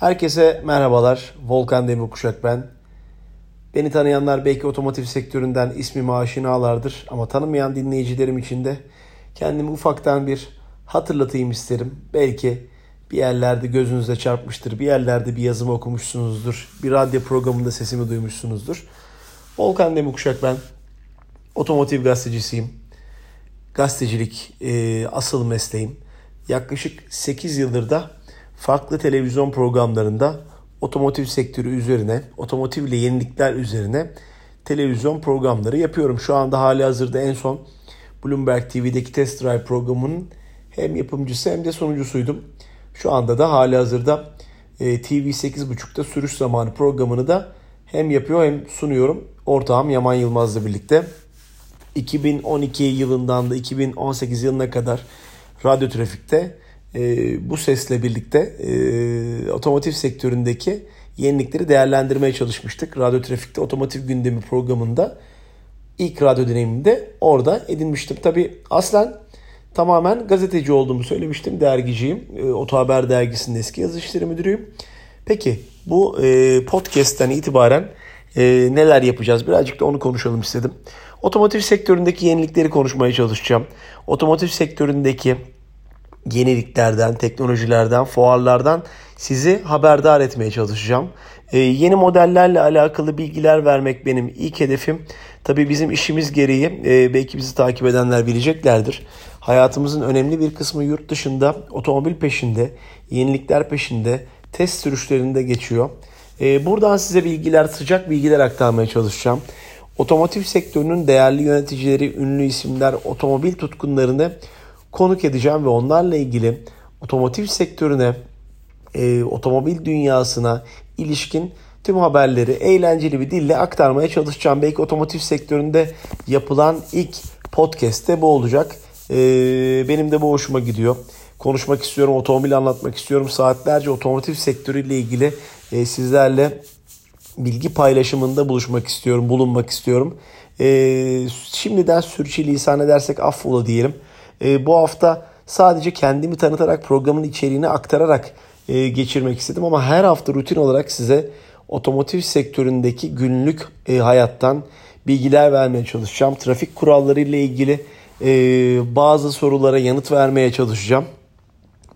Herkese merhabalar. Volkan Demirkuşak ben. Beni tanıyanlar belki otomotiv sektöründen ismimi aşinalardır ama tanımayan dinleyicilerim için de kendimi ufaktan bir hatırlatayım isterim. Belki bir yerlerde gözünüze çarpmıştır, bir yerlerde bir yazımı okumuşsunuzdur, bir radyo programında sesimi duymuşsunuzdur. Volkan Demirkuşak ben. Otomotiv gazetecisiyim. Gazetecilik e, asıl mesleğim. Yaklaşık 8 yıldır da farklı televizyon programlarında otomotiv sektörü üzerine, otomotivle yenilikler üzerine televizyon programları yapıyorum. Şu anda hali hazırda en son Bloomberg TV'deki Test Drive programının hem yapımcısı hem de sunucusuydum. Şu anda da hali hazırda e, TV 8.30'da sürüş zamanı programını da hem yapıyor hem sunuyorum. Ortağım Yaman Yılmaz'la birlikte. 2012 yılından da 2018 yılına kadar radyo trafikte e, bu sesle birlikte e, otomotiv sektöründeki yenilikleri değerlendirmeye çalışmıştık. Radyo Trafik'te Otomotiv Gündemi programında ilk radyo deneyiminde orada edinmiştim. Tabi aslen tamamen gazeteci olduğumu söylemiştim. Dergiciyim. E, Oto Haber Dergisi'nin eski yazı müdürüyüm. Peki bu e, podcast'ten itibaren e, neler yapacağız? Birazcık da onu konuşalım istedim. Otomotiv sektöründeki yenilikleri konuşmaya çalışacağım. Otomotiv sektöründeki yeniliklerden, teknolojilerden, fuarlardan sizi haberdar etmeye çalışacağım. Ee, yeni modellerle alakalı bilgiler vermek benim ilk hedefim. Tabii bizim işimiz gereği e, belki bizi takip edenler bileceklerdir. Hayatımızın önemli bir kısmı yurt dışında otomobil peşinde, yenilikler peşinde, test sürüşlerinde geçiyor. E, buradan size bilgiler, sıcak bilgiler aktarmaya çalışacağım. Otomotiv sektörünün değerli yöneticileri, ünlü isimler, otomobil tutkunlarını konuk edeceğim ve onlarla ilgili otomotiv sektörüne, e, otomobil dünyasına ilişkin tüm haberleri eğlenceli bir dille aktarmaya çalışacağım. Belki otomotiv sektöründe yapılan ilk podcast de bu olacak. E, benim de bu hoşuma gidiyor. Konuşmak istiyorum, otomobil anlatmak istiyorum. Saatlerce otomotiv sektörüyle ilgili e, sizlerle bilgi paylaşımında buluşmak istiyorum, bulunmak istiyorum. E, şimdiden sürçülisan edersek affola diyelim. E, bu hafta sadece kendimi tanıtarak programın içeriğini aktararak e, geçirmek istedim ama her hafta rutin olarak size otomotiv sektöründeki günlük e, hayattan bilgiler vermeye çalışacağım. Trafik kuralları ile ilgili e, bazı sorulara yanıt vermeye çalışacağım.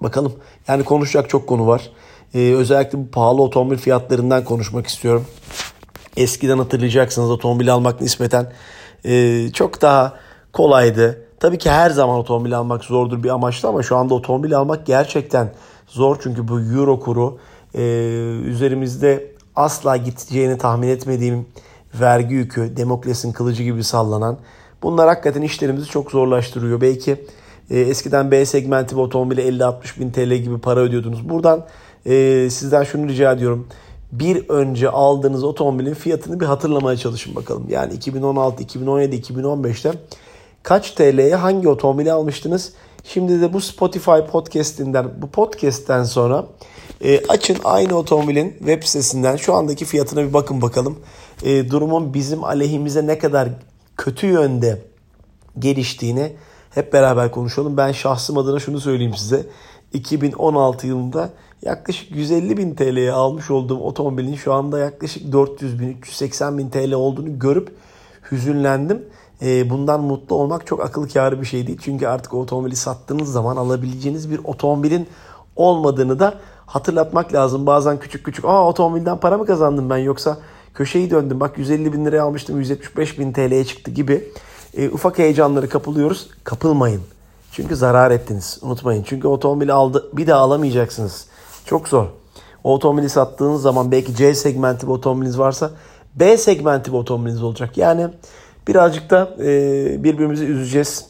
Bakalım yani konuşacak çok konu var. E, özellikle bu pahalı otomobil fiyatlarından konuşmak istiyorum. Eskiden hatırlayacaksınız otomobil almak nispeten e, çok daha kolaydı. Tabii ki her zaman otomobil almak zordur bir amaçlı ama şu anda otomobil almak gerçekten zor. Çünkü bu euro kuru e, üzerimizde asla gideceğini tahmin etmediğim vergi yükü, demokrasinin kılıcı gibi sallanan bunlar hakikaten işlerimizi çok zorlaştırıyor. Belki e, eskiden B segmenti bir otomobile 50-60 bin TL gibi para ödüyordunuz. Buradan e, sizden şunu rica ediyorum. Bir önce aldığınız otomobilin fiyatını bir hatırlamaya çalışın bakalım. Yani 2016, 2017, 2015'te kaç TL'ye hangi otomobili almıştınız? Şimdi de bu Spotify podcastinden, bu podcast'ten sonra e, açın aynı otomobilin web sitesinden şu andaki fiyatına bir bakın bakalım. E, durumun bizim aleyhimize ne kadar kötü yönde geliştiğini hep beraber konuşalım. Ben şahsım adına şunu söyleyeyim size. 2016 yılında yaklaşık 150 bin TL'ye almış olduğum otomobilin şu anda yaklaşık 400 bin, 380 bin TL olduğunu görüp hüzünlendim. Ee, bundan mutlu olmak çok akıl kârı bir şey değil. Çünkü artık otomobili sattığınız zaman alabileceğiniz bir otomobilin olmadığını da hatırlatmak lazım. Bazen küçük küçük aa otomobilden para mı kazandım ben yoksa köşeyi döndüm bak 150 bin liraya almıştım 175 bin TL'ye çıktı gibi e, ufak heyecanları kapılıyoruz. Kapılmayın. Çünkü zarar ettiniz. Unutmayın. Çünkü otomobili aldı bir daha alamayacaksınız. Çok zor. O otomobili sattığınız zaman belki C segmenti bir otomobiliniz varsa B segmenti bir otomobiliniz olacak. Yani Birazcık da e, birbirimizi üzeceğiz.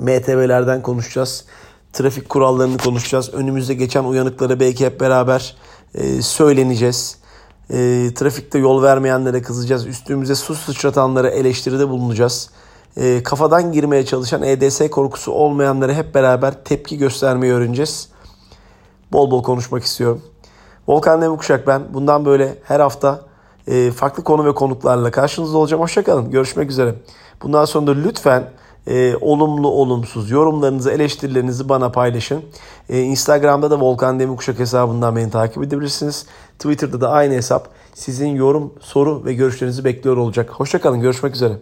MTV'lerden konuşacağız. Trafik kurallarını konuşacağız. Önümüzde geçen uyanıkları belki hep beraber e, söyleneceğiz. E, trafikte yol vermeyenlere kızacağız. Üstümüze su sıçratanlara eleştiride bulunacağız. E, kafadan girmeye çalışan EDS korkusu olmayanlara hep beraber tepki göstermeyi öğreneceğiz. Bol bol konuşmak istiyorum. Volkan Demukuşak ben. Bundan böyle her hafta e, farklı konu ve konuklarla karşınızda olacağım. Hoşçakalın. Görüşmek üzere. Bundan sonra da lütfen E, olumlu olumsuz yorumlarınızı eleştirilerinizi bana paylaşın. E, Instagram'da da Volkan Demirkuşak hesabından beni takip edebilirsiniz. Twitter'da da aynı hesap. Sizin yorum, soru ve görüşlerinizi bekliyor olacak. Hoşçakalın görüşmek üzere.